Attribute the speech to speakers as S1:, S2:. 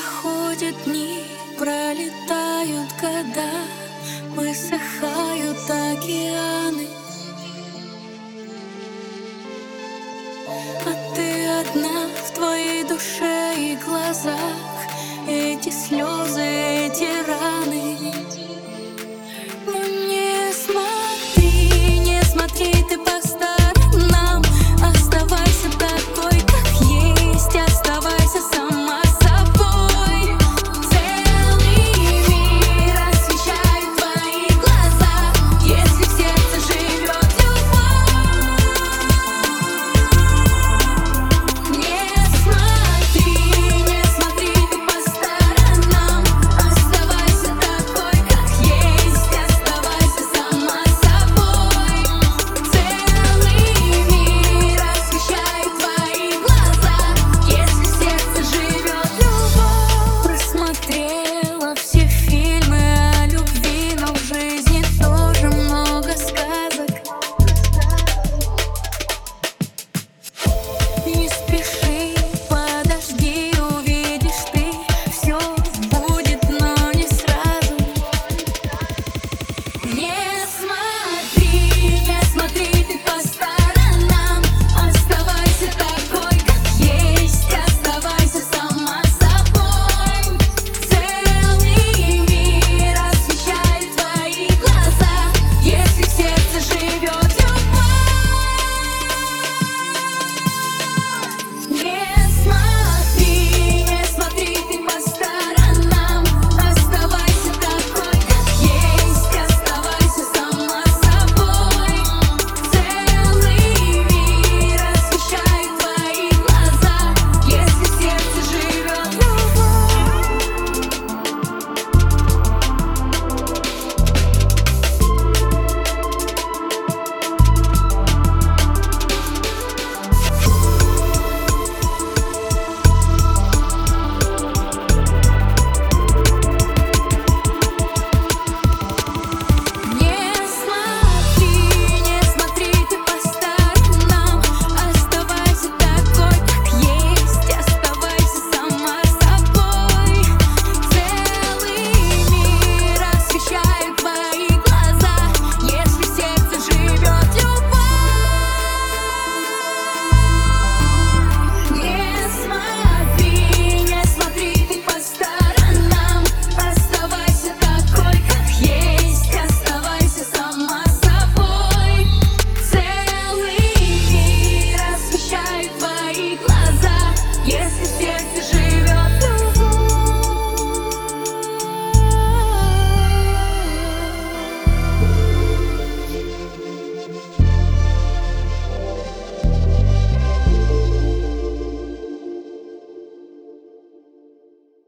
S1: Проходят дни, пролетают года, высыхают океаны. А ты одна в твоей душе и глазах